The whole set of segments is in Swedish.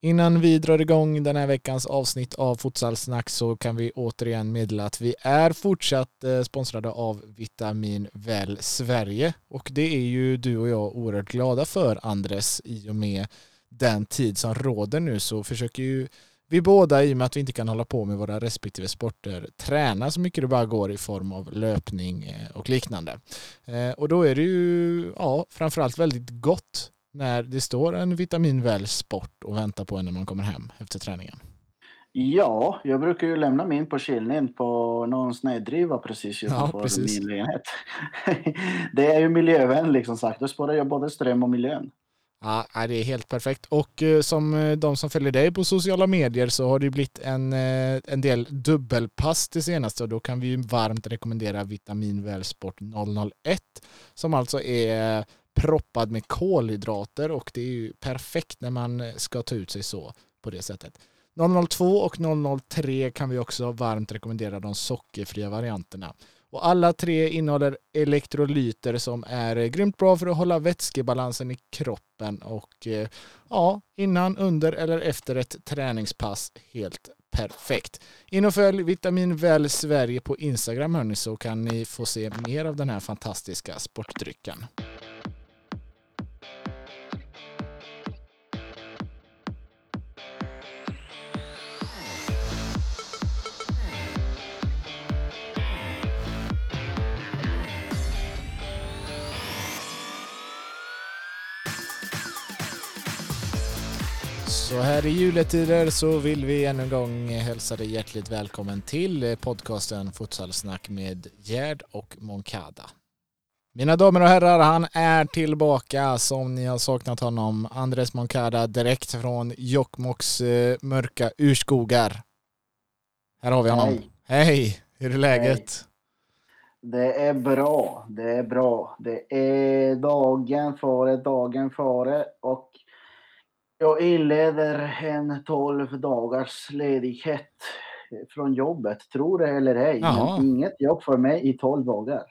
Innan vi drar igång den här veckans avsnitt av Futsalsnack så kan vi återigen meddela att vi är fortsatt eh, sponsrade av Vitamin Väl Sverige och det är ju du och jag oerhört glada för Andres i och med den tid som råder nu så försöker ju vi båda i och med att vi inte kan hålla på med våra respektive sporter träna så mycket det bara går i form av löpning eh, och liknande. Eh, och då är det ju ja, framförallt väldigt gott när det står en vitaminväl sport och väntar på en när man kommer hem efter träningen? Ja, jag brukar ju lämna min på kylningen på någon snödriva precis utanför ja, precis. min lägenhet. det är ju miljövänligt som sagt, då sparar jag både ström och miljön. Ja, det är helt perfekt. Och eh, som eh, de som följer dig på sociala medier så har det blivit en, eh, en del dubbelpass det senaste och då kan vi ju varmt rekommendera Vitamin Välsport 001 som alltså är proppad med kolhydrater och det är ju perfekt när man eh, ska ta ut sig så på det sättet. 002 och 003 kan vi också varmt rekommendera de sockerfria varianterna. Och alla tre innehåller elektrolyter som är eh, grymt bra för att hålla vätskebalansen i kroppen och eh, ja, innan, under eller efter ett träningspass helt perfekt. In och följ Vitamin Väl Sverige på Instagram hörni så kan ni få se mer av den här fantastiska sportdrycken. Så här i juletider så vill vi ännu en gång hälsa dig hjärtligt välkommen till podcasten Futsalsnack med Gerd och Moncada. Mina damer och herrar, han är tillbaka som ni har saknat honom. Andres Moncada direkt från Jokkmokks eh, mörka urskogar. Här har vi honom. Hej! Hej. Hur är läget? Hej. Det är bra, det är bra. Det är dagen före, dagen före och jag inleder en 12 dagars ledighet från jobbet. Tror det eller ej. Inget jobb för mig i 12 dagar.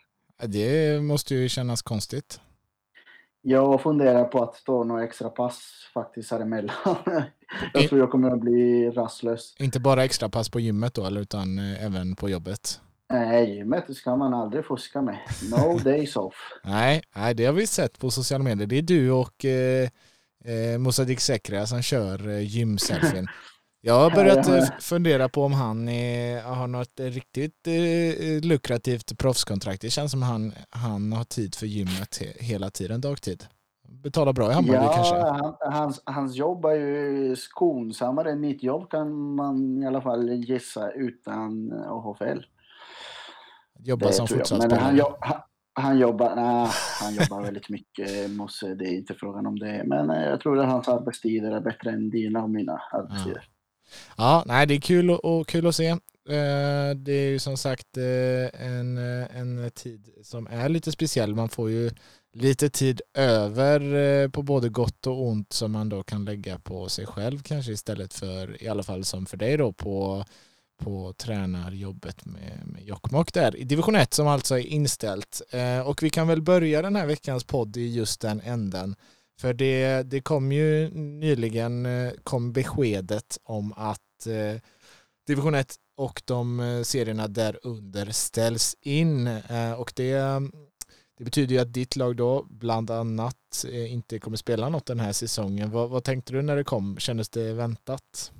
Det måste ju kännas konstigt. Jag funderar på att ta några extra pass faktiskt här emellan. jag tror jag kommer att bli rastlös. Inte bara extra pass på gymmet då, utan eh, även på jobbet? Nej, gymmet ska man aldrig fuska med. No days off. nej, nej, det har vi sett på sociala medier. Det är du och eh, eh, Mossadik Sekra som kör eh, gymselfien. Jag har börjat eh, fundera på om han är, har något riktigt eh, lukrativt proffskontrakt. Det känns som han, han har tid för gymmet he, hela tiden, dagtid. Betalar bra i Hammarby ja, kanske? Han, hans, hans jobb är ju skonsammare än mitt jobb kan man i alla fall gissa utan att ha fel. Jobba som fotbollsspelare? Han jobbar, nej, han jobbar väldigt mycket, måste, det är inte frågan om det. Men eh, jag tror att hans arbetstider är bättre än dina och mina arbetstider. Ja, ja nej, det är kul och, kul att se. Eh, det är ju som sagt eh, en, eh, en tid som är lite speciell. Man får ju lite tid över på både gott och ont som man då kan lägga på sig själv kanske istället för, i alla fall som för dig då, på på tränarjobbet med, med Jokkmokk där i division 1 som alltså är inställt. Eh, och vi kan väl börja den här veckans podd i just den änden. För det, det kom ju nyligen eh, kom beskedet om att eh, division 1 och de eh, serierna därunder ställs in. Eh, och det, det betyder ju att ditt lag då bland annat eh, inte kommer spela något den här säsongen. Vad, vad tänkte du när det kom? Kändes det väntat?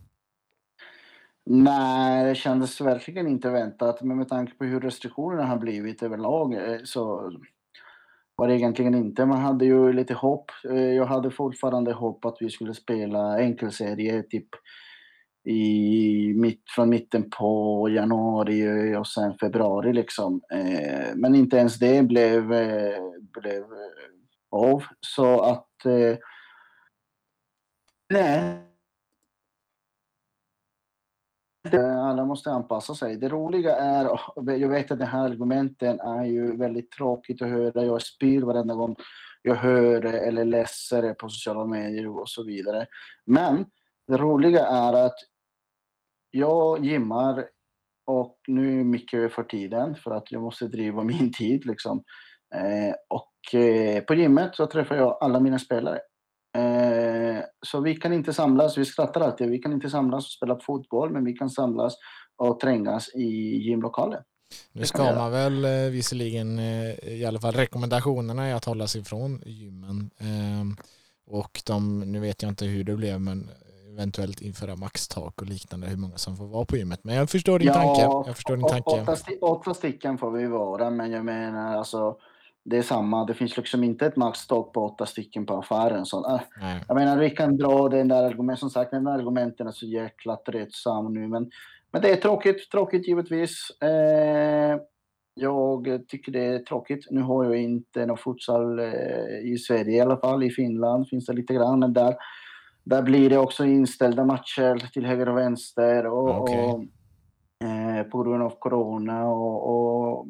Nej, det kändes verkligen inte väntat. Men med tanke på hur restriktionerna har blivit överlag eh, så var det egentligen inte. Man hade ju lite hopp. Eh, jag hade fortfarande hopp att vi skulle spela enkelserie typ i mitt, från mitten på januari och sen februari liksom. Eh, men inte ens det blev, blev av. Så att nej, alla måste anpassa sig. Det roliga är, jag vet att de här argumenten är ju väldigt tråkigt att höra. Jag spyr varenda gång jag hör det eller läser det på sociala medier och så vidare. Men det roliga är att jag gymmar och nu är mycket för tiden för att jag måste driva min tid liksom. Eh, och eh, på gymmet så träffar jag alla mina spelare. Eh, så vi kan inte samlas, vi skrattar alltid, vi kan inte samlas och spela fotboll, men vi kan samlas och trängas i gymlokalen. Nu ska man väl eh, visserligen, eh, i alla fall rekommendationerna är att hålla sig ifrån gymmen. Och de, nu vet jag inte hur det blev, men eventuellt införa maxtak och liknande, hur många som får vara på gymmet. Men jag förstår din ja, tanke. Jag förstår din tanke. Åtta, åtta stycken får vi vara, men jag menar alltså det är samma. Det finns liksom inte ett maxstopp på åtta stycken på affären. Så, äh, jag menar, vi kan dra den där argumenten. Som sagt, den argumenten är så jäkla tröttsam nu. Men, men det är tråkigt, tråkigt givetvis. Eh, jag tycker det är tråkigt. Nu har jag inte någon futsal eh, i Sverige i alla fall. I Finland finns det lite grann. Men där, där blir det också inställda matcher till höger och vänster. Och, okay. och eh, på grund av corona och, och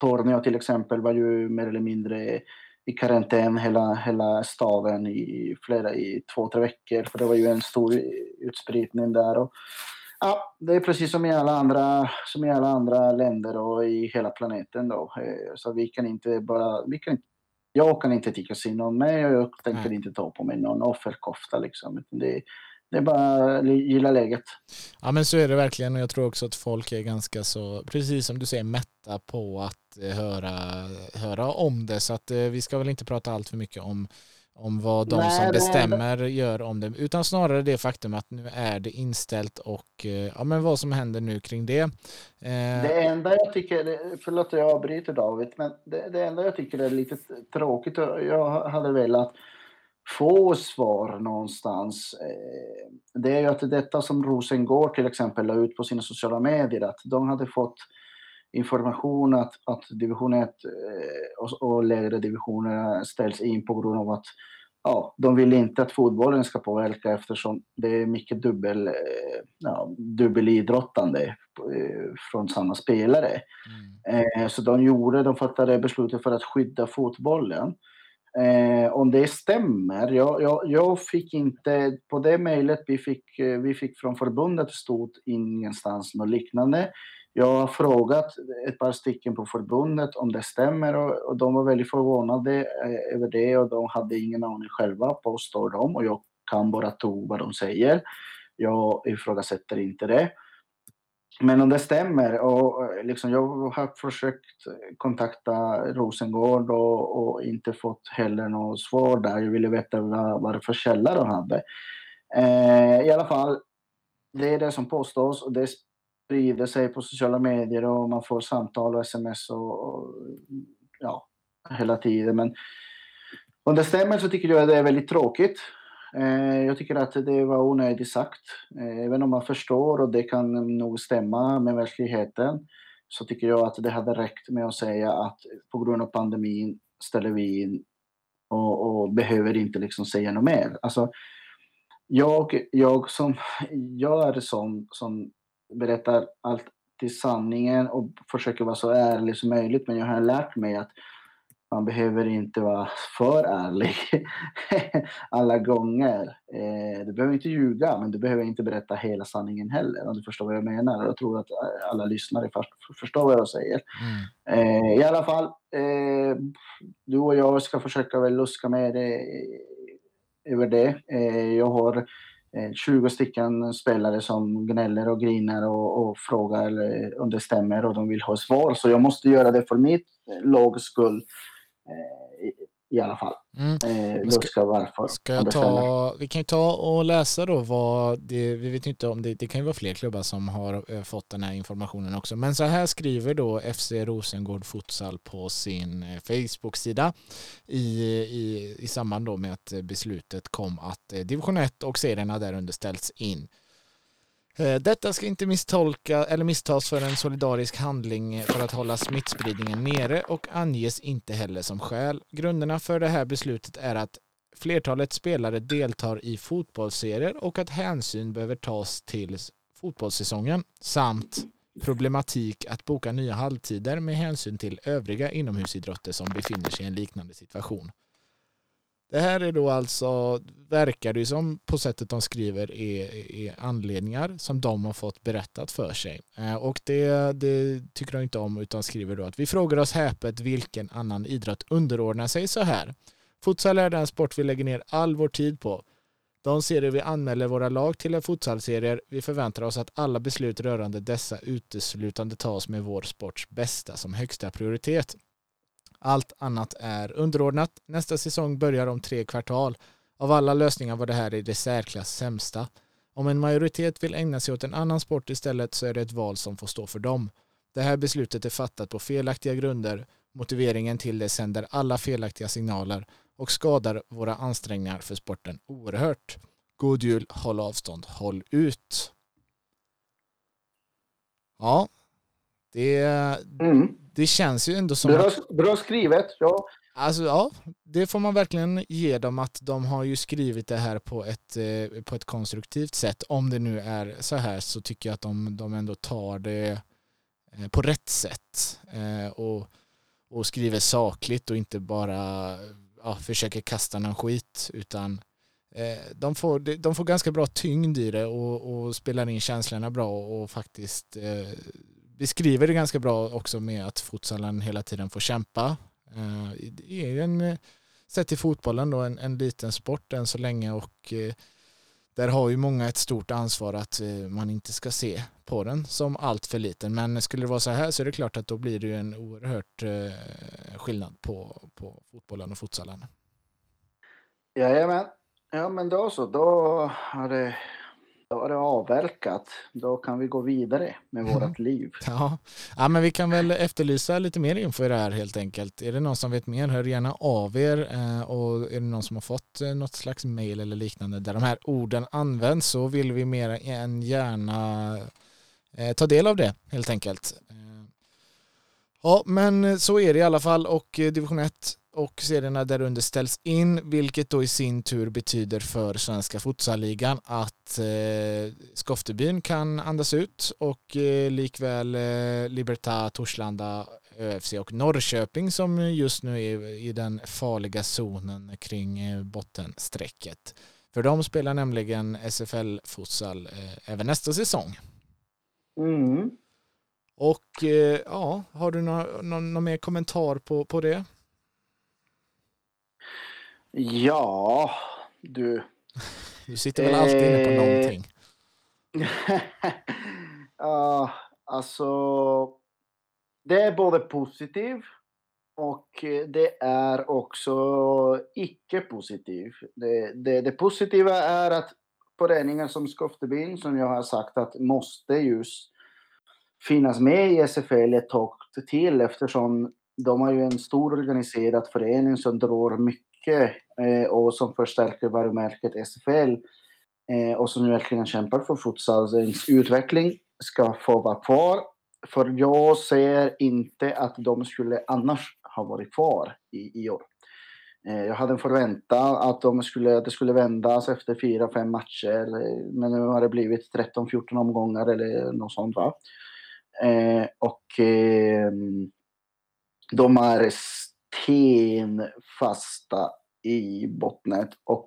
Tornio till exempel var ju mer eller mindre i karantän hela, hela staden i flera, i två, tre veckor. För det var ju en stor utspridning där. Och, ja, det är precis som i alla andra, som i alla andra länder och i hela planeten då. Eh, så vi kan inte bara, vi kan, jag kan inte synd om mig och jag tänker Nej. inte ta på mig någon offerkofta liksom. Det, det är bara att gilla läget. Ja men så är det verkligen och jag tror också att folk är ganska så, precis som du säger, mätta på att eh, höra, höra om det. Så att eh, vi ska väl inte prata allt för mycket om, om vad de nej, som bestämmer nej. gör om det, utan snarare det faktum att nu är det inställt och eh, ja, men vad som händer nu kring det. Eh... Det enda jag tycker, förlåt att jag avbryter David, men det, det enda jag tycker är lite tråkigt, jag hade velat få svar någonstans. Eh, det är ju att detta som Rosengård till exempel la ut på sina sociala medier, att de hade fått information att, att division 1 eh, och, och lägre divisioner ställs in på grund av att ja, de vill inte att fotbollen ska påverka eftersom det är mycket dubbel, eh, ja, dubbelidrottande från samma spelare. Mm. Så de gjorde, de fattade beslutet för att skydda fotbollen. Eh, om det stämmer, jag, jag, jag, fick inte, på det mejlet vi fick, eh, vi fick från förbundet stod ingenstans något liknande. Jag har frågat ett par stycken på förbundet om det stämmer och, och de var väldigt förvånade eh, över det och de hade ingen aning själva, påstår de, och jag kan bara tro vad de säger. Jag ifrågasätter inte det. Men om det stämmer, och eh, liksom jag har försökt kontakta Rosengård och, och inte fått heller något svar där. Jag ville veta vad, vad det för källa de hade. Eh, I alla fall, det är det som påstås och det sprider sig på sociala medier och man får samtal och sms och, och ja, hela tiden. Men om det stämmer så tycker jag att det är väldigt tråkigt. Eh, jag tycker att det var onödigt sagt. Eh, även om man förstår och det kan nog stämma med verkligheten så tycker jag att det hade räckt med att säga att på grund av pandemin ställer vi in och, och behöver inte liksom säga något mer. Alltså, jag, jag, som, jag är sån som berättar allt till sanningen och försöker vara så ärlig som möjligt men jag har lärt mig att man behöver inte vara för ärlig alla gånger. Eh, du behöver inte ljuga, men du behöver inte berätta hela sanningen heller, om du förstår vad jag menar. Jag tror att alla lyssnare förstår vad jag säger. Mm. Eh, I alla fall, eh, du och jag ska försöka väl luska med det, över det. Eh, jag har 20 eh, stycken spelare som gnäller och griner och, och frågar om det stämmer och de vill ha svar. Så jag måste göra det för mitt lags skull. Eh, i, i alla fall. Mm. Eh, ska, ska varför. Ska jag ta, vi kan ju ta och läsa då vad det, vi vet inte om det, det kan ju vara fler klubbar som har eh, fått den här informationen också. Men så här skriver då FC Rosengård Futsal på sin Facebook-sida i, i, i samband då med att beslutet kom att division 1 och serierna där underställts in. Eh, detta ska inte misstolka eller misstas för en solidarisk handling för att hålla smittspridningen nere och anges inte heller som skäl. Grunderna för det här beslutet är att flertalet spelare deltar i fotbollsserier och att hänsyn behöver tas till fotbollssäsongen samt problematik att boka nya halvtider med hänsyn till övriga inomhusidrotter som befinner sig i en liknande situation. Det här är då alltså, verkar det som på sättet de skriver är, är anledningar som de har fått berättat för sig. Eh, och det, det, tycker de inte om utan skriver då att vi frågar oss häpet vilken annan idrott underordnar sig så här. Futsal är den sport vi lägger ner all vår tid på. De serier vi anmäler våra lag till är futsalserier. Vi förväntar oss att alla beslut rörande dessa uteslutande tas med vår sports bästa som högsta prioritet. Allt annat är underordnat. Nästa säsong börjar om tre kvartal. Av alla lösningar var det här i det särklass sämsta. Om en majoritet vill ägna sig åt en annan sport istället så är det ett val som får stå för dem. Det här beslutet är fattat på felaktiga grunder. Motiveringen till det sänder alla felaktiga signaler och skadar våra ansträngningar för sporten oerhört. God jul, håll avstånd, håll ut. Ja, det, mm det känns ju ändå som... Bra, att, bra skrivet, ja. Alltså ja, det får man verkligen ge dem att de har ju skrivit det här på ett, eh, på ett konstruktivt sätt. Om det nu är så här så tycker jag att de, de ändå tar det eh, på rätt sätt eh, och, och skriver sakligt och inte bara ja, försöker kasta någon skit utan de får, de får ganska bra tyngd i det och, och spelar in känslorna bra och faktiskt beskriver det ganska bra också med att futsalen hela tiden får kämpa eh, det är ju en, sett till fotbollen då, en, en liten sport än så länge och eh, där har ju många ett stort ansvar att eh, man inte ska se på den som allt för liten. Men skulle det vara så här så är det klart att då blir det ju en oerhört skillnad på, på fotbollen och futsalen. Jajamän. Ja men då så, då har det då är det avverkat. Då kan vi gå vidare med mm. vårt liv. Ja. ja, men vi kan väl efterlysa lite mer info i det här helt enkelt. Är det någon som vet mer, hör gärna av er. Eh, och är det någon som har fått eh, något slags mail eller liknande där de här orden används så vill vi mer än gärna eh, ta del av det helt enkelt. Ja, men så är det i alla fall och division 1 och serierna därunder ställs in, vilket då i sin tur betyder för svenska futsalligan att eh, Skoftebyn kan andas ut och eh, likväl eh, Libertad, Torslanda, ÖFC och Norrköping som just nu är i den farliga zonen kring eh, bottenstrecket. För de spelar nämligen SFL-futsal eh, även nästa säsong. Mm. Och eh, ja, har du någon, någon, någon mer kommentar på, på det? Ja, du. Du sitter väl alltid inne på någonting? ja, alltså. Det är både positivt och det är också icke positivt. Det, det, det positiva är att föreningar som Skoftebyn, som jag har sagt att måste just finnas med i SFL ett tag till eftersom de har ju en stor organiserad förening som drar mycket mycket eh, och som förstärker varumärket SFL eh, och som verkligen kämpar för futsalens utveckling ska få vara kvar. För jag ser inte att de skulle annars ha varit kvar i, i år. Eh, jag hade förväntat att de skulle, det skulle vändas efter fyra, fem matcher. Eh, men nu har det blivit 13-14 omgångar eller något sånt. Va? Eh, och eh, de är stenfasta i bottnet. Och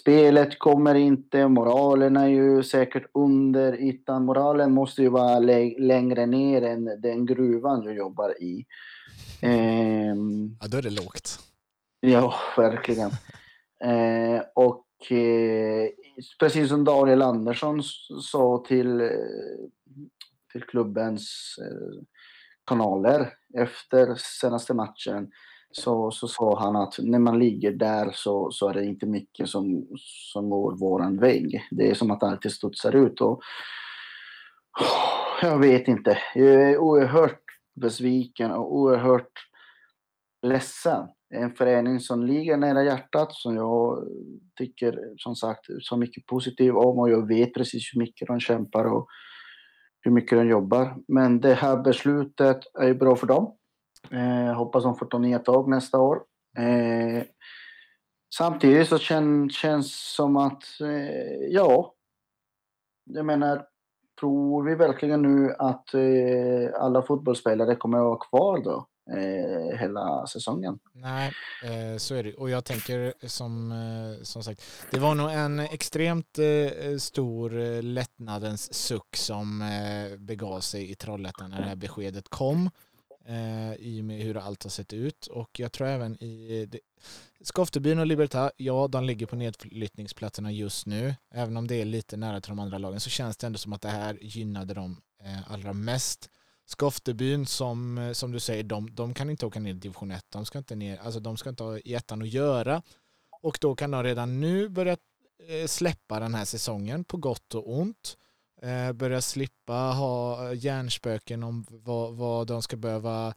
spelet kommer inte, moralen är ju säkert under ytan. Moralen måste ju vara längre ner än den gruvan jag jobbar i. Um, ja, då är det lågt. Ja, verkligen. uh, och uh, precis som Daniel Andersson sa till, uh, till klubbens kanaler efter senaste matchen så, så sa han att när man ligger där så, så är det inte mycket som, som går våran väg. Det är som att allt studsar ut. Och, jag vet inte. Jag är oerhört besviken och oerhört ledsen. En förening som ligger nära hjärtat som jag tycker som sagt så mycket positivt om och jag vet precis hur mycket de kämpar och hur mycket de jobbar. Men det här beslutet är bra för dem. Eh, hoppas de får ta nya tag nästa år. Eh, samtidigt så kän, känns som att, eh, ja, jag menar, tror vi verkligen nu att eh, alla fotbollsspelare kommer att vara kvar då? Eh, hela säsongen. Nej, eh, så är det. Och jag tänker som, eh, som sagt, det var nog en extremt eh, stor eh, lättnadens suck som eh, begav sig i Trollhättan när det här beskedet kom eh, i och med hur allt har sett ut. Och jag tror även i det, Skoftebyn och Libertad, ja de ligger på nedflyttningsplatserna just nu. Även om det är lite nära till de andra lagen så känns det ändå som att det här gynnade dem eh, allra mest. Skoftebyn som, eh, som du säger, de, de kan inte åka ner i division 1. De ska inte ner, alltså de ska inte ha i ettan att göra. Och då kan de redan nu börja eh, släppa den här säsongen på gott och ont. Eh, börja slippa ha hjärnspöken om vad, vad de ska behöva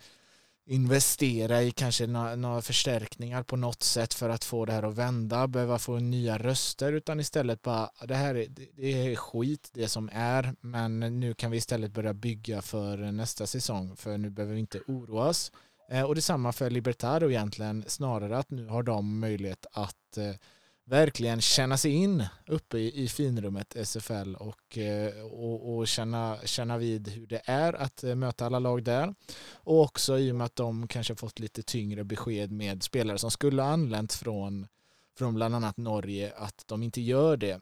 investera i kanske några, några, förstärkningar på något sätt för att få det här att vända, behöva få nya röster utan istället bara det här är, det är skit det som är men nu kan vi istället börja bygga för nästa säsong för nu behöver vi inte oroa oss. Eh, och detsamma för Libertaro egentligen snarare att nu har de möjlighet att eh, verkligen känna sig in uppe i, i finrummet SFL och, eh, och, och, känna, känna vid hur det är att eh, möta alla lag där. Och också i och med att de kanske fått lite tyngre besked med spelare som skulle ha anlänt från, från bland annat Norge att de inte gör det.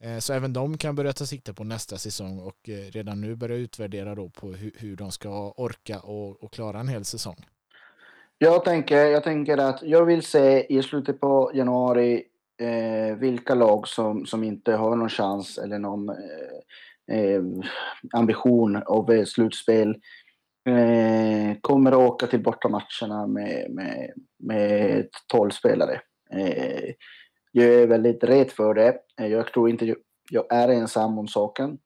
Eh, så även de kan börja ta sikte på nästa säsong och redan nu börja utvärdera då på hur, hur de ska orka och, och klara en hel säsong. Jag tänker, jag tänker att jag vill se i slutet på januari eh, vilka lag som, som inte har någon chans eller någon eh, eh ambition av eh, slutspel eh, kommer att åka till bortamatcherna med, med, med 12 spelare. Eh, jag är väldigt rädd för det. Eh, jag tror inte jag är ensam om saken.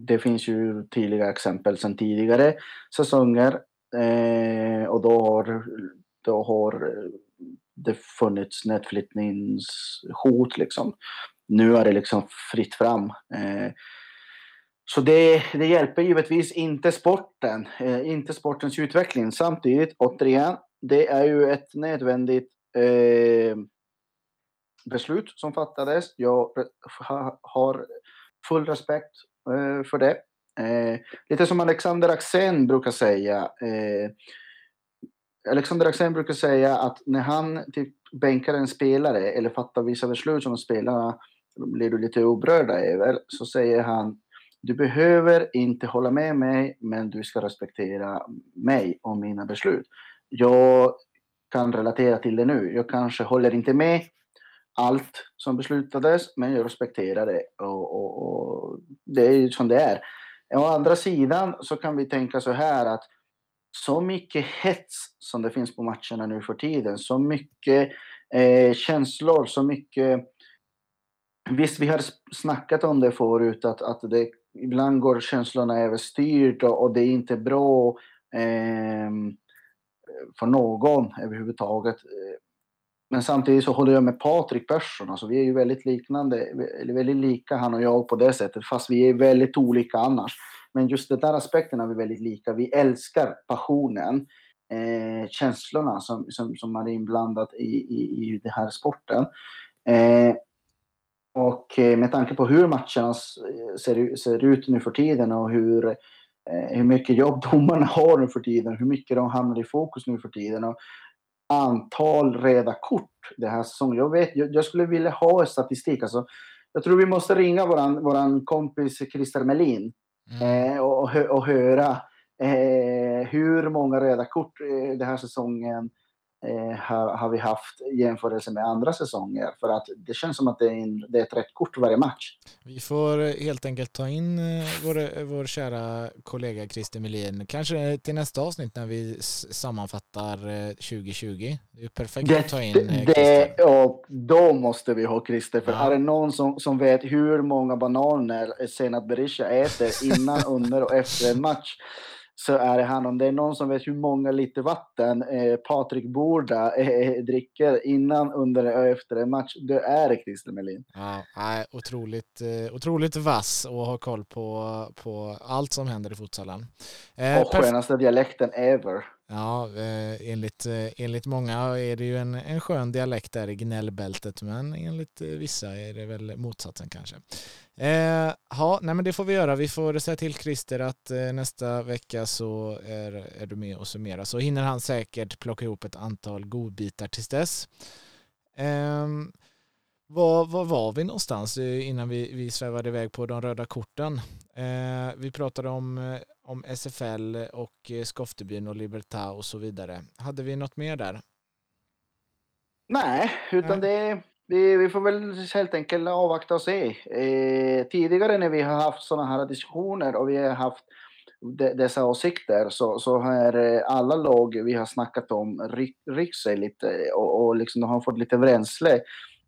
det finns ju tydliga exempel sedan tidigare säsonger och då har, då har det funnits nedflyttningshot liksom. Nu är det liksom fritt fram. Eh, så det, det hjälper givetvis inte sporten, eh, inte sportens utveckling. Samtidigt, återigen, det är ju ett nödvändigt eh, beslut som fattades. Jag har full respekt eh, för det. Eh, lite som Alexander Axén brukar säga. Eh, Alexander Axén brukar säga att när han typ bänkar en spelare eller fattar vissa beslut som spelarna blir du lite obrörda över, så säger han du behöver inte hålla med mig, men du ska respektera mig och mina beslut. Jag kan relatera till det nu. Jag kanske håller inte med allt som beslutades, men jag respekterar det. Och, och, och det är ju som det är. Å andra sidan så kan vi tänka så här att så mycket hets som det finns på matcherna nu för tiden. Så mycket eh, känslor, så mycket... Visst, vi har snackat om det förut, att, att det, ibland går känslorna överstyrt och, och det är inte bra eh, för någon överhuvudtaget. Men samtidigt så håller jag med Patrik Persson. Alltså vi är ju väldigt liknande, eller väldigt lika han och jag på det sättet, fast vi är väldigt olika annars. Men just den där aspekten är vi väldigt lika. Vi älskar passionen, eh, känslorna som, som, som är inblandat i, i, i den här sporten. Eh, och eh, med tanke på hur matcherna eh, ser, ser ut nu för tiden och hur, eh, hur mycket jobb domarna har nu för tiden, hur mycket de hamnar i fokus nu för tiden och antal röda kort den här säsongen. Jag, vet, jag, jag skulle vilja ha statistik. Alltså, jag tror vi måste ringa våran, våran kompis Christer Melin Mm. Eh, och, och höra eh, hur många röda kort eh, den här säsongen eh, har, har, vi haft jämförelse med andra säsonger. För att det känns som att det är, en, det är ett rätt kort varje match. Vi får helt enkelt ta in eh, vår, vår kära kollega Christer Melin, kanske till nästa avsnitt när vi sammanfattar 2020. Eh, det är perfekt det, att ta in det, det, och Då måste vi ha Christer, för ja. är det någon som, som vet hur många bananer Senat Berisha äter innan, under och efter en match så är det han. Om det är någon som vet hur många liter vatten eh, Patrik Borda eh, dricker innan, under och efter en match, då är det Christer Melin. Ja, nej, otroligt, eh, otroligt vass och har koll på, på allt som händer i futsalen. Eh, och skönaste dialekten ever. Ja, eh, enligt, eh, enligt många är det ju en, en skön dialekt där i gnällbältet, men enligt eh, vissa är det väl motsatsen kanske. Eh, ja, nej men det får vi göra. Vi får säga till Christer att eh, nästa vecka så är, är du med och summerar. Så hinner han säkert plocka ihop ett antal godbitar tills dess. Eh, var, var var vi någonstans eh, innan vi, vi svävade iväg på de röda korten? Eh, vi pratade om, eh, om SFL och eh, Skoftebyn och Libertad och så vidare. Hade vi något mer där? Nej, utan det vi, vi får väl helt enkelt avvakta och se. Eh, tidigare när vi har haft sådana här diskussioner och vi har haft de, dessa åsikter så, så har eh, alla lag vi har snackat om ryckt sig lite och, och liksom de har fått lite bränsle.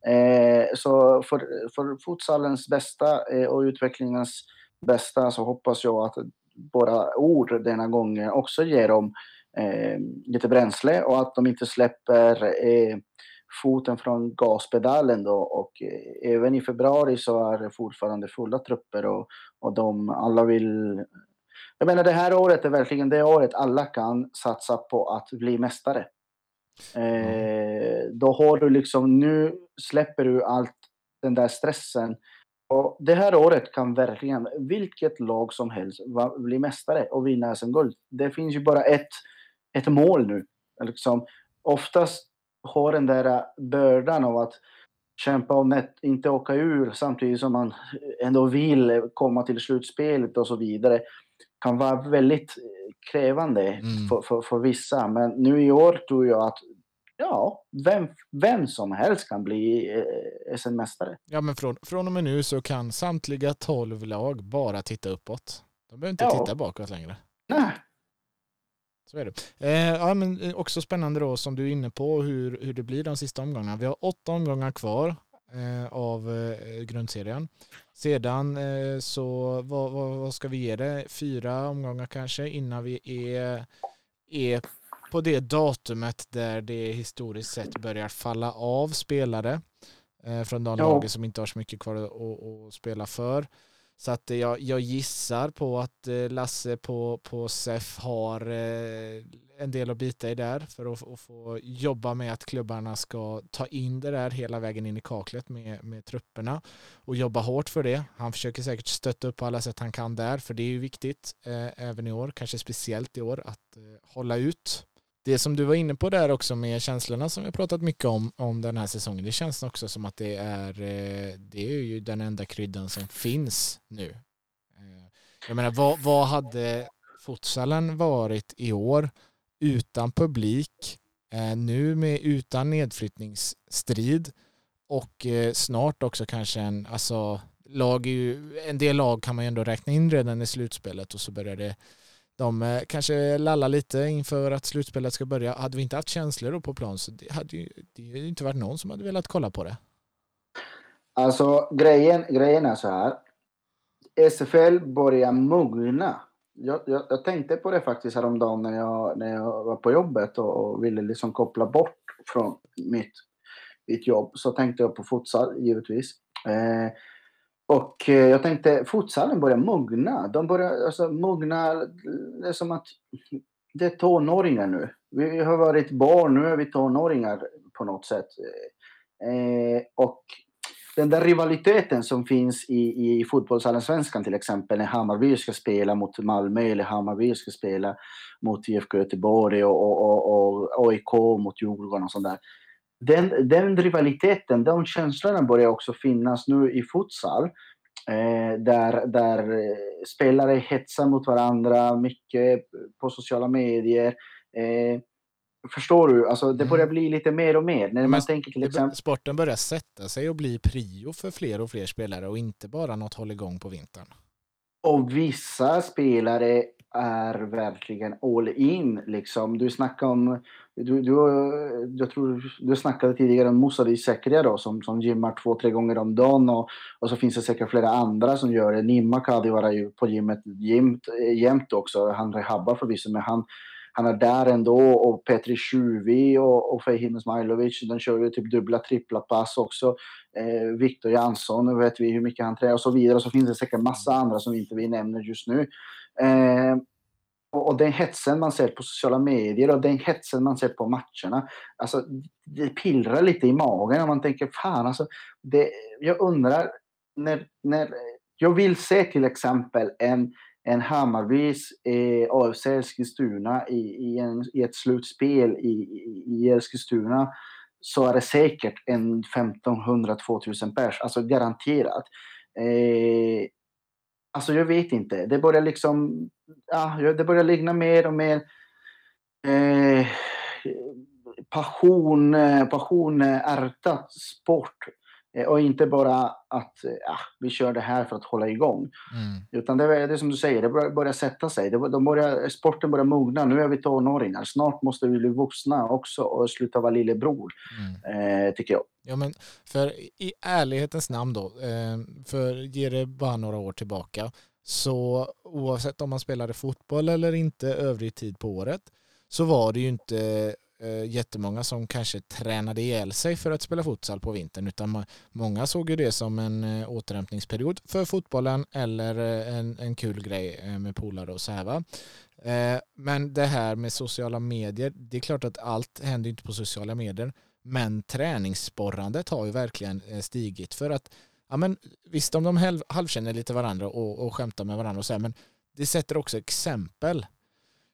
Eh, så för, för futsalens bästa och utvecklingens bästa så hoppas jag att våra ord denna gången också ger dem eh, lite bränsle och att de inte släpper eh, foten från gaspedalen då och eh, även i februari så är det fortfarande fulla trupper och, och de alla vill jag menar det här året är verkligen det året alla kan satsa på att bli mästare. Eh, då har du liksom, nu släpper du allt den där stressen. Och det här året kan verkligen vilket lag som helst bli mästare och vinna SM-guld. Det finns ju bara ett, ett mål nu. Liksom, oftast har den där bördan av att kämpa om att inte åka ur samtidigt som man ändå vill komma till slutspelet och så vidare kan vara väldigt krävande mm. för, för, för, vissa. Men nu i år tror jag att ja, vem, vem som helst kan bli eh, SM-mästare. Ja, men från, från och med nu så kan samtliga tolv lag bara titta uppåt. De behöver inte ja. titta bakåt längre. Nej. Så är det. Eh, ja, men eh, också spännande då som du är inne på hur, hur det blir de sista omgångarna. Vi har åtta omgångar kvar eh, av eh, grundserien. Sedan eh, så vad, vad, vad, ska vi ge det? Fyra omgångar kanske innan vi är, är på det datumet där det historiskt sett börjar falla av spelare eh, från de ja. lagen som inte har så mycket kvar att, att spela för. Så att jag, jag gissar på att eh, Lasse på, på SEF har eh, en del att bita i där för att, att, få jobba med att klubbarna ska ta in det där hela vägen in i kaklet med, med trupperna och jobba hårt för det. Han försöker säkert stötta upp på alla sätt han kan där för det är ju viktigt eh, även i år, kanske speciellt i år, att eh, hålla ut det som du var inne på där också med känslorna som vi har pratat mycket om, om den här säsongen, det känns också som att det är, eh, det är ju den enda kryddan som finns nu. Eh, jag menar, vad, vad hade futsalen varit i år utan publik, eh, nu med utan nedflyttningsstrid och snart också kanske en, alltså lag ju, en del lag kan man ju ändå räkna in redan i slutspelet och så börjar det de eh, kanske lallar lite inför att slutspelet ska börja. Hade vi inte haft känslor då på plan så det hade ju det hade inte varit någon som hade velat kolla på det. Alltså grejen, grejen är så här. SFL börjar mogna. Jag, jag, jag, tänkte på det faktiskt häromdagen när jag, när jag var på jobbet och, och ville liksom koppla bort från mitt, mitt jobb. Så tänkte jag på futsal givetvis. Eh, och eh, jag tänkte, futsalen börjar mogna. De börjar alltså, mogna, det är som att det är tonåringar nu. Vi har varit barn, nu är vi tonåringar på något sätt. Eh, och den där rivaliteten som finns i, i fotbollsallsvenskan till exempel, när Hammarby ska spela mot Malmö eller Hammarby ska spela mot IFK Göteborg och, och, och, och AIK mot Djurgården och sånt där den, den rivaliteten, de känslorna börjar också finnas nu i futsal. Eh, där, där eh, spelare hetsar mot varandra mycket på sociala medier. Eh, förstår du? Alltså, det börjar mm. bli lite mer och mer. När man tänker till exempel... Sporten börjar sätta sig och bli prio för fler och fler spelare och inte bara något hålligång på vintern. Och vissa spelare är verkligen all in. Liksom. Du snackade om, du, du, jag tror, du snackade tidigare om Moussa Sekria då, som, som gymmar två, tre gånger om dagen. Och, och så finns det säkert flera andra som gör det. Nimma Kadivara ju på gymmet jämt, jämt också. Han rehabbar förvisso, men han, han är där ändå. Och Petri Tjuvi och, och Fehim Smailovic, de kör ju typ dubbla, trippla pass också. Eh, Viktor Jansson, nu vet vi hur mycket han tränar och så vidare. Och så finns det säkert massa andra som inte vi nämner just nu. Eh, och, och den hetsen man ser på sociala medier och den hetsen man ser på matcherna. Alltså, det pillrar lite i magen och man tänker fan alltså. Det, jag undrar när, när jag vill se till exempel en, en Hammarbys eh, AFC Eskilstuna i, i, en, i ett slutspel i, i, i Eskilstuna så är det säkert en 1500-2000 pers, alltså garanterat. Eh, alltså jag vet inte. Det börjar liksom, ja, det börjar likna mer och mer eh, passion, eh, passion eh, ärtat sport. Eh, och inte bara att ja, vi kör det här för att hålla igång. Mm. Utan det är, det som du säger, det börjar, börjar sätta sig. Det, de börjar, sporten börjar mogna. Nu är vi tonåringar. Snart måste vi bli vuxna också och sluta vara lillebror. Mm. Eh, tycker jag. Ja, men för i ärlighetens namn då, eh, för ger det bara några år tillbaka, så oavsett om man spelade fotboll eller inte övrig tid på året, så var det ju inte eh, jättemånga som kanske tränade ihjäl sig för att spela futsal på vintern utan många såg ju det som en eh, återhämtningsperiod för fotbollen eller eh, en, en kul grej eh, med polare och så här va. Eh, men det här med sociala medier, det är klart att allt händer inte på sociala medier men träningssporrandet har ju verkligen eh, stigit för att ja, men, visst om de halvkänner lite varandra och, och skämtar med varandra och så här, men det sätter också exempel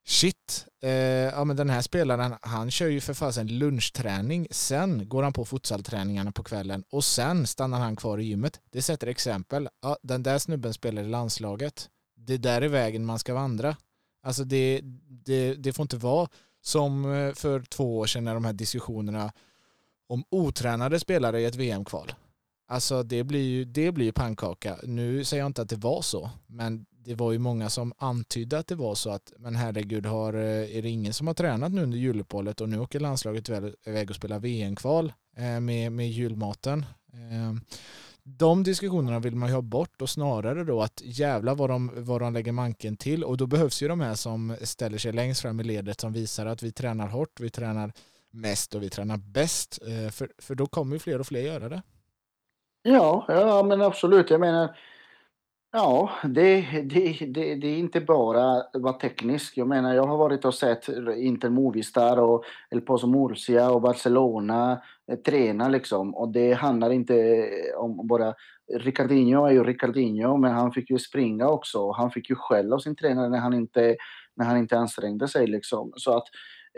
shit, eh, ja men den här spelaren han kör ju för fasen lunchträning, sen går han på futsalträningarna på kvällen och sen stannar han kvar i gymmet. Det sätter exempel. Ja, den där snubben spelar i landslaget. Det där är vägen man ska vandra. Alltså det, det, det får inte vara som eh, för två år sedan när de här diskussionerna om otränade spelare i ett VM-kval. Alltså det blir ju det blir pannkaka. Nu säger jag inte att det var så, men det var ju många som antydde att det var så att men herregud, har, eh, är det ingen som har tränat nu under juluppehållet och nu åker landslaget iväg och spelar VM-kval eh, med, med julmaten. Eh, de diskussionerna vill man ju ha bort och snarare då att jävla vad de, vad de lägger manken till och då behövs ju de här som ställer sig längst fram i ledet som visar att vi tränar hårt, vi tränar mest och vi tränar bäst. För, för då kommer ju fler och fler göra det. Ja, ja men absolut. Jag menar, Ja, det, det, det, det är inte bara vara teknisk. Jag menar, jag har varit och sett Inter Movistar och El Paso Murcia och Barcelona eh, träna liksom. Och det handlar inte eh, om bara... Ricardinho är ju Ricardinho, men han fick ju springa också. Han fick ju skäll av sin tränare när han inte, när han inte ansträngde sig liksom. Så att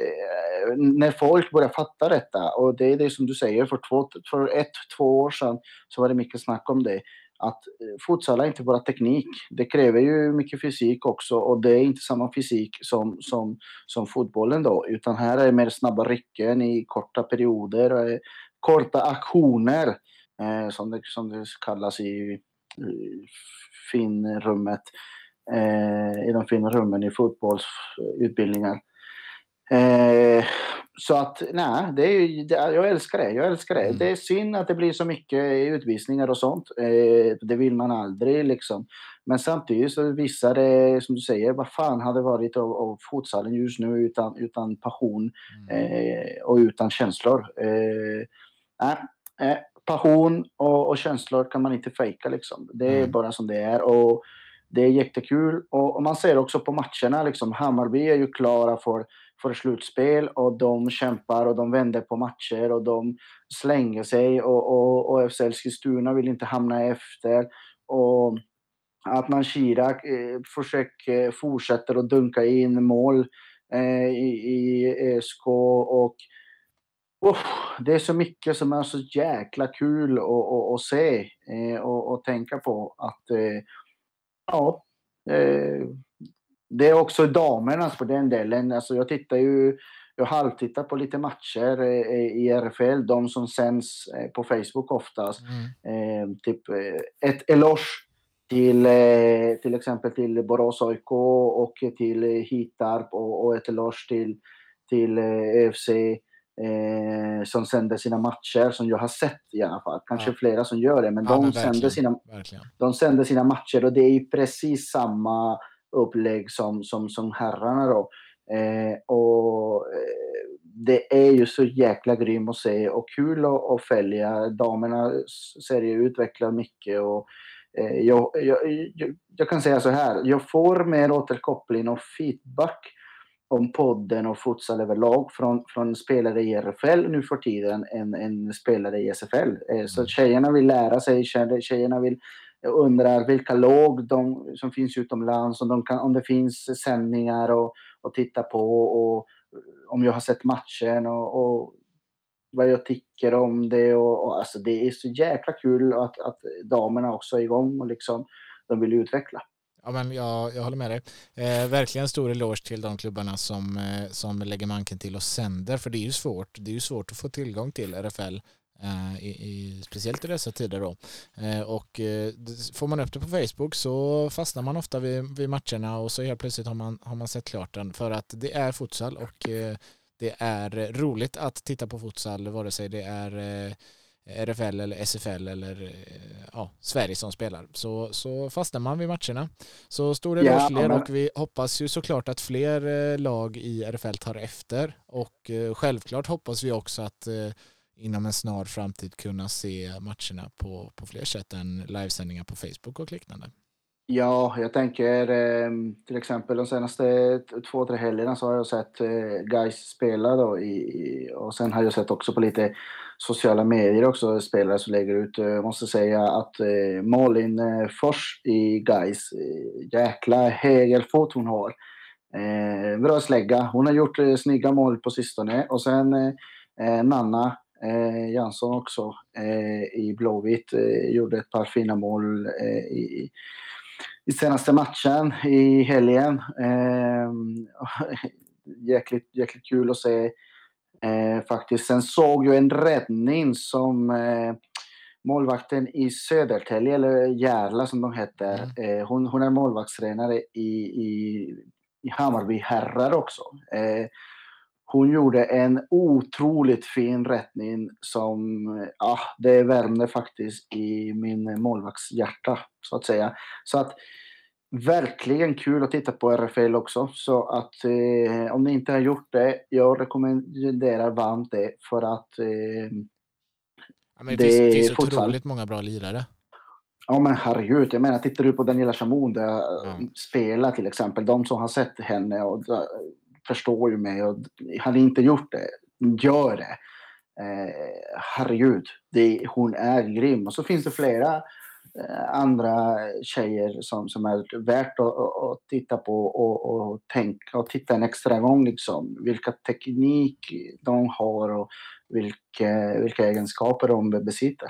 eh, när folk börjar fatta detta, och det är det som du säger, för, två, för ett, två år sedan så var det mycket snack om det att eh, futsal är inte bara teknik. Det kräver ju mycket fysik också och det är inte samma fysik som, som, som fotbollen då, utan här är det mer snabba rycken i korta perioder, eh, korta aktioner eh, som, det, som det kallas i, i finrummet, eh, i de fina rummen i fotbollsutbildningar. Eh, så att nej, det är, det, jag älskar det. Jag älskar det. Mm. Det är synd att det blir så mycket utvisningar och sånt. Eh, det vill man aldrig liksom. Men samtidigt så visar det, som du säger, vad fan hade varit av, av futsalen just nu utan, utan passion mm. eh, och utan känslor. Eh, eh, passion och, och, känslor kan man inte fejka liksom. Det är mm. bara som det är. Och det är jättekul. Och, och man ser också på matcherna, liksom, Hammarby är ju klara för för slutspel och de kämpar och de vänder på matcher och de slänger sig och, och, och FC Eskilstuna vill inte hamna efter. Och att man Chirac eh, försöker, eh, fortsätter att dunka in mål eh, i, i ESK och oh, det är så mycket som är så jäkla kul att, att, att se eh, och, och tänka på att eh, ja, eh, det är också damernas på den delen. Alltså jag tittar ju, jag halvtittar på lite matcher eh, i RFL, de som sänds eh, på Facebook oftast. Mm. Eh, typ eh, ett eloge till eh, till exempel till Borås AIK och till Hitarp och, och ett eloge till, till EFC eh, som sänder sina matcher, som jag har sett i alla fall. Kanske ja. flera som gör det, men, ja, de, men sänder sina, de sänder sina matcher och det är precis samma upplägg som, som, som herrarna då. Eh, och eh, det är ju så jäkla grym att se och kul att, att följa. Damerna ser ju utvecklar mycket och eh, jag, jag, jag, jag, kan säga så här, jag får mer återkoppling och feedback om podden och futsal överlag från, från spelare i RFL nu för tiden än, än spelare i SFL. Eh, så mm. tjejerna vill lära sig, tjejerna vill jag undrar vilka lag de, som finns utomlands, om, de kan, om det finns sändningar att och titta på och om jag har sett matchen och, och vad jag tycker om det. Och, och, alltså det är så jäkla kul att, att damerna också är igång och liksom, de vill utveckla. Ja, men jag, jag håller med dig. Eh, verkligen stor eloge till de klubbarna som, eh, som lägger manken till och sänder, för det är ju svårt. Det är ju svårt att få tillgång till RFL, i, i, speciellt i dessa tider då. Eh, och eh, får man upp det på Facebook så fastnar man ofta vid, vid matcherna och så helt plötsligt har man, har man sett klart den, för att det är futsal och eh, det är roligt att titta på futsal, vare sig det är RFL eller SFL eller eh, ja, Sverige som spelar. Så, så fastnar man vid matcherna. Så stor eloge till er och vi hoppas ju såklart att fler eh, lag i RFL tar efter och eh, självklart hoppas vi också att inom en snar framtid kunna se matcherna på, på fler sätt än livesändningar på Facebook och liknande. Ja, jag tänker ehm, till exempel de senaste två, tre helgerna så har jag sett eh, guys spela då i, och sen har jag sett också på lite sociala medier också, spelare som lägger ut. Eh, jag måste säga att eh, Malin eh, Fors i Gais, eh, jäkla hägelfot hon har. Eh, bra slägga. Hon har gjort eh, snygga mål på sistone. Och sen eh, Nanna eh, Jansson också eh, i Blåvitt eh, gjorde ett par fina mål eh, i, i senaste matchen i helgen. Eh, jäkligt, jäkligt kul att se faktiskt. Sen såg jag en räddning som målvakten i Södertälje, eller Järla som de heter, mm. hon, hon är målvaktstränare i, i, i Hammarby herrar också. Eh, hon gjorde en otroligt fin rättning som, ja, det värmde faktiskt i min målvaktshjärta så att säga. Så att verkligen kul att titta på RFL också. Så att eh, om ni inte har gjort det, jag rekommenderar varmt det för att eh, ja, det, det finns, finns otroligt många bra lirare. Ja men herregud, jag menar tittar du på Daniela Chamon där mm. spelar till exempel, de som har sett henne och förstår ju mig och hade inte gjort det, gör det. Eh, herregud, det, hon är grym. Och så finns det flera Eh, andra tjejer som, som är värt att, att titta på och, och tänka och titta en extra gång liksom. Vilka teknik de har och vilka, vilka egenskaper de besitter.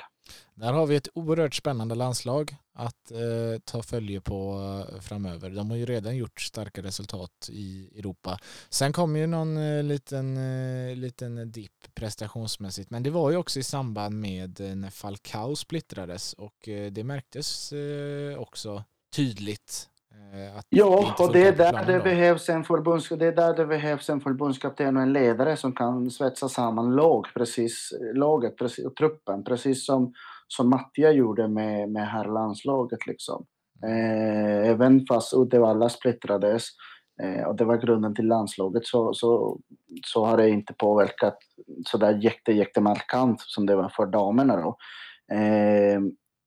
Där har vi ett oerhört spännande landslag att eh, ta följe på eh, framöver. De har ju redan gjort starka resultat i Europa. Sen kom ju någon eh, liten, eh, liten dipp prestationsmässigt, men det var ju också i samband med eh, när Falcao splittrades och eh, det märktes också tydligt ja, och det är, där det, behövs en förbunds, det är där det behövs en förbundskapten och en ledare som kan svetsa samman lag, precis, laget precis, och truppen, precis som som Mattia gjorde med, med herrlandslaget. Liksom. Eh, även fast Uddevalla splittrades eh, och det var grunden till landslaget så, så, så har det inte påverkat sådär jätte, jättemarkant som det var för damerna. Då. Eh,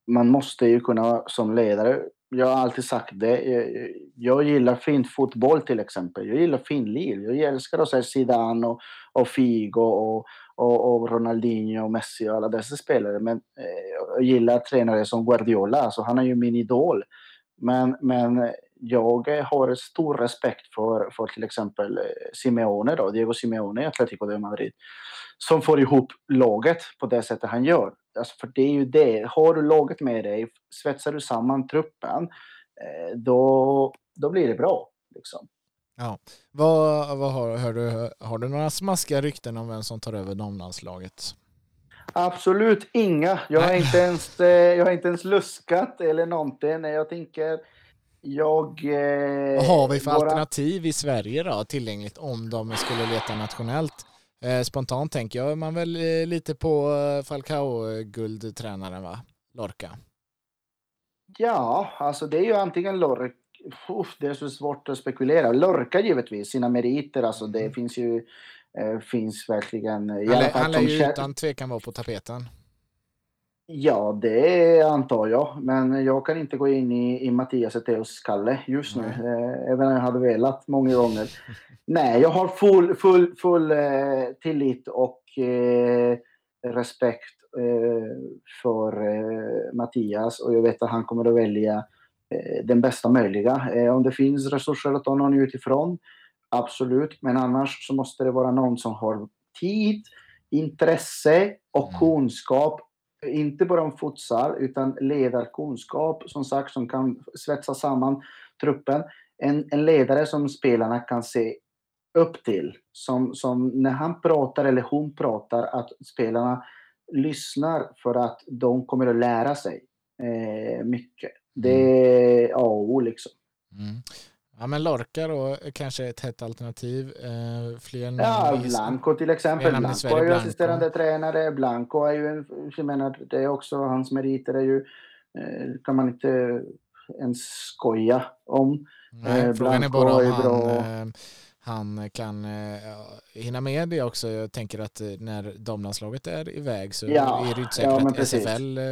man måste ju kunna som ledare, jag har alltid sagt det, jag, jag gillar fint fotboll till exempel. Jag gillar finlir. Jag älskar att se Zidane och, och Figo och, och, och Ronaldinho och Messi och alla dessa spelare. Men eh, jag gillar tränare som Guardiola, alltså han är ju min idol. Men, men jag har stor respekt för, för till exempel eh, Simeone, då, Diego Simeone i Atletico de Madrid, som får ihop laget på det sättet han gör. Alltså för det är ju det, har du laget med dig, svetsar du samman truppen, eh, då, då blir det bra. Liksom. Ja. Vad, vad har, hör du, har du några smaskiga rykten om vem som tar över damlandslaget? Absolut inga. Jag har, inte ens, eh, jag har inte ens luskat eller någonting. Jag tänker, jag... Eh, vad har vi för våra... alternativ i Sverige då, tillgängligt om de skulle leta nationellt? Eh, spontant tänker jag man väl eh, lite på Falcao-guldtränaren va? Lorca. Ja, alltså det är ju antingen Lorca Uff, det är så svårt att spekulera. Lorca givetvis, sina meriter, alltså det mm. finns ju eh, finns verkligen... Han, lär, han lär ju utan tvekan vara på tapeten. Ja, det antar jag. Men jag kan inte gå in i, i Mattias Eteos skalle just nu. Eh, även om jag hade velat många gånger. Nej, jag har full, full, full eh, tillit och eh, respekt eh, för eh, Mattias. Och jag vet att han kommer att välja Eh, den bästa möjliga. Eh, om det finns resurser att ta någon utifrån, absolut. Men annars så måste det vara någon som har tid, intresse och mm. kunskap inte bara om futsal, utan ledarkunskap, som sagt, som kan svetsa samman truppen. En, en ledare som spelarna kan se upp till. Som, som när han pratar eller hon pratar, att spelarna lyssnar för att de kommer att lära sig eh, mycket. Det är A och O liksom. Mm. Ja men Lorca då kanske ett hett alternativ. Eh, fler ja, Blanco till exempel. Blanco är ju assisterande tränare. Blanco är ju en, jag menar, det är också hans meriter är ju, eh, kan man inte ens skoja om. Nej, eh, frågan är bara om han, han kan eh, hinna med det också. Jag tänker att eh, när damlandslaget är iväg så ja, är det inte säkert ja, att. SFL eh,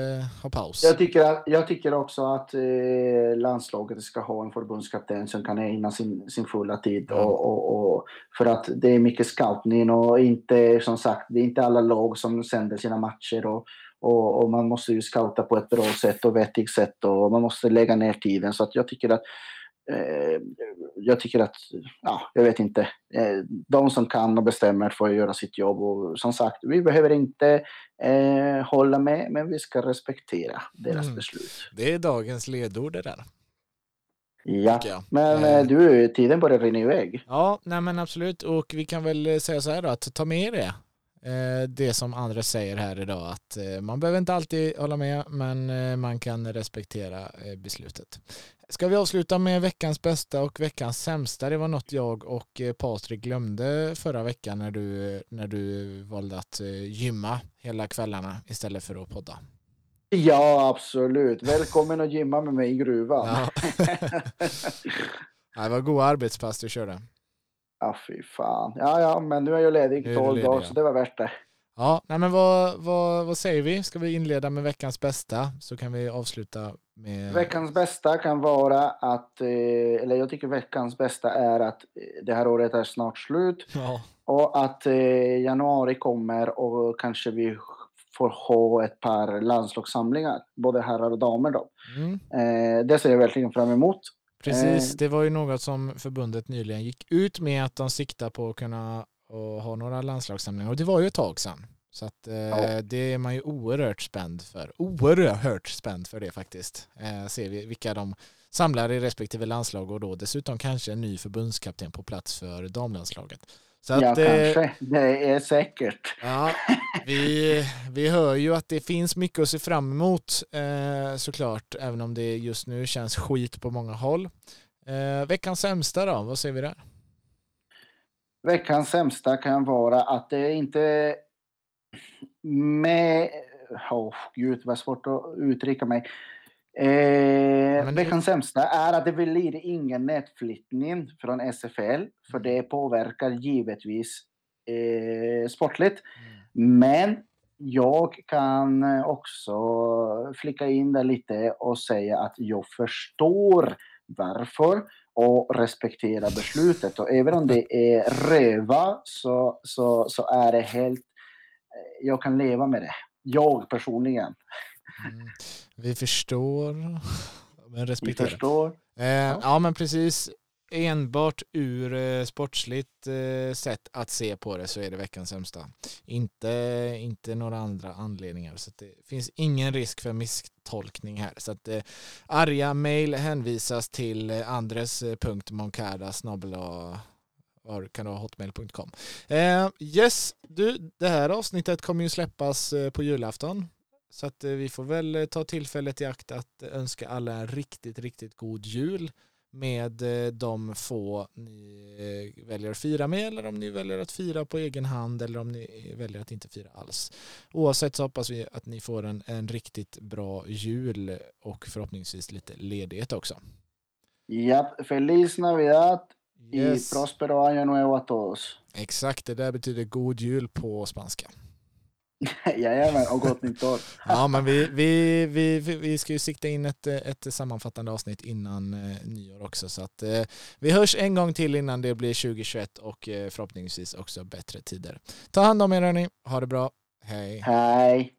har paus. Jag tycker, jag tycker också att eh, landslaget ska ha en förbundskapten som kan ägna sin, sin fulla tid. Mm. Och, och, och, för att det är mycket scoutning och inte, som sagt, det är inte alla lag som sänder sina matcher. Och, och, och, man måste ju scouta på ett bra sätt och vettigt sätt och man måste lägga ner tiden. Så att jag tycker att jag tycker att, ja, jag vet inte. Eh, de som kan och bestämmer får göra sitt jobb och som sagt, vi behöver inte eh, hålla med, men vi ska respektera deras mm. beslut. Det är dagens ledord det där. Ja, men eh, du, tiden börjar rinna iväg. Ja, nej men absolut. Och vi kan väl säga så här då, att ta med det. Det som andra säger här idag, att man behöver inte alltid hålla med, men man kan respektera beslutet. Ska vi avsluta med veckans bästa och veckans sämsta? Det var något jag och eh, Patrik glömde förra veckan när du, när du valde att eh, gymma hela kvällarna istället för att podda. Ja, absolut. Välkommen att gymma med mig i gruvan. Ja. det var goda arbetspass du körde. Ja, fy fan. Ja, ja, men nu är jag ledig tolv dagar, så det var värt det. Ja, nej men vad, vad, vad säger vi? Ska vi inleda med veckans bästa så kan vi avsluta med... Veckans bästa kan vara att, eh, eller jag tycker veckans bästa är att eh, det här året är snart slut ja. och att eh, januari kommer och kanske vi får ha ett par landslagssamlingar, både herrar och damer då. Mm. Det ser jag verkligen fram emot. Precis, det var ju något som förbundet nyligen gick ut med att de siktar på att kunna ha några landslagssamlingar och det var ju ett tag sedan. Så att, eh, ja. det är man ju oerhört spänd för. Oerhört spänd för det faktiskt. Eh, ser vi vilka de samlar i respektive landslag och då dessutom kanske en ny förbundskapten på plats för damlandslaget. Så ja, att, eh, kanske. Det är säkert. Ja, vi, vi hör ju att det finns mycket att se fram emot eh, såklart, även om det just nu känns skit på många håll. Eh, veckans sämsta då, vad säger vi där? Veckans sämsta kan vara att det inte med... Oh, gud vad svårt att uttrycka mig. Eh, veckans sämsta är att det blir ingen nätflyttning från SFL, för det påverkar givetvis eh, sportligt. Mm. Men jag kan också flicka in det lite och säga att jag förstår varför och respektera beslutet. Och även om det är röva så, så, så är det helt jag kan leva med det. Jag personligen. Mm. Vi förstår, men respekterar. Vi förstår. Eh, ja. ja. men precis. Enbart ur eh, sportsligt eh, sätt att se på det så är det veckans sämsta. Inte, inte några andra anledningar. Så det finns ingen risk för misstolkning här. Så att eh, arga mejl hänvisas till eh, andres.moncada var kan du ha hotmail.com. Eh, yes, du, det här avsnittet kommer ju släppas eh, på julafton. Så att eh, vi får väl eh, ta tillfället i akt att önska alla en riktigt, riktigt god jul med de få ni väljer att fira med eller om ni väljer att fira på egen hand eller om ni väljer att inte fira alls. Oavsett så hoppas vi att ni får en, en riktigt bra jul och förhoppningsvis lite ledighet också. Ja, feliz Navidad Yes. Y próspero año nuevo a todos. Exakt, det där betyder god jul på spanska. Jajamän, och gott nytt år. ja, men vi, vi, vi, vi ska ju sikta in ett, ett sammanfattande avsnitt innan eh, nyår också. Så att eh, vi hörs en gång till innan det blir 2021 och eh, förhoppningsvis också bättre tider. Ta hand om er hörni, ha det bra, hej. Hej.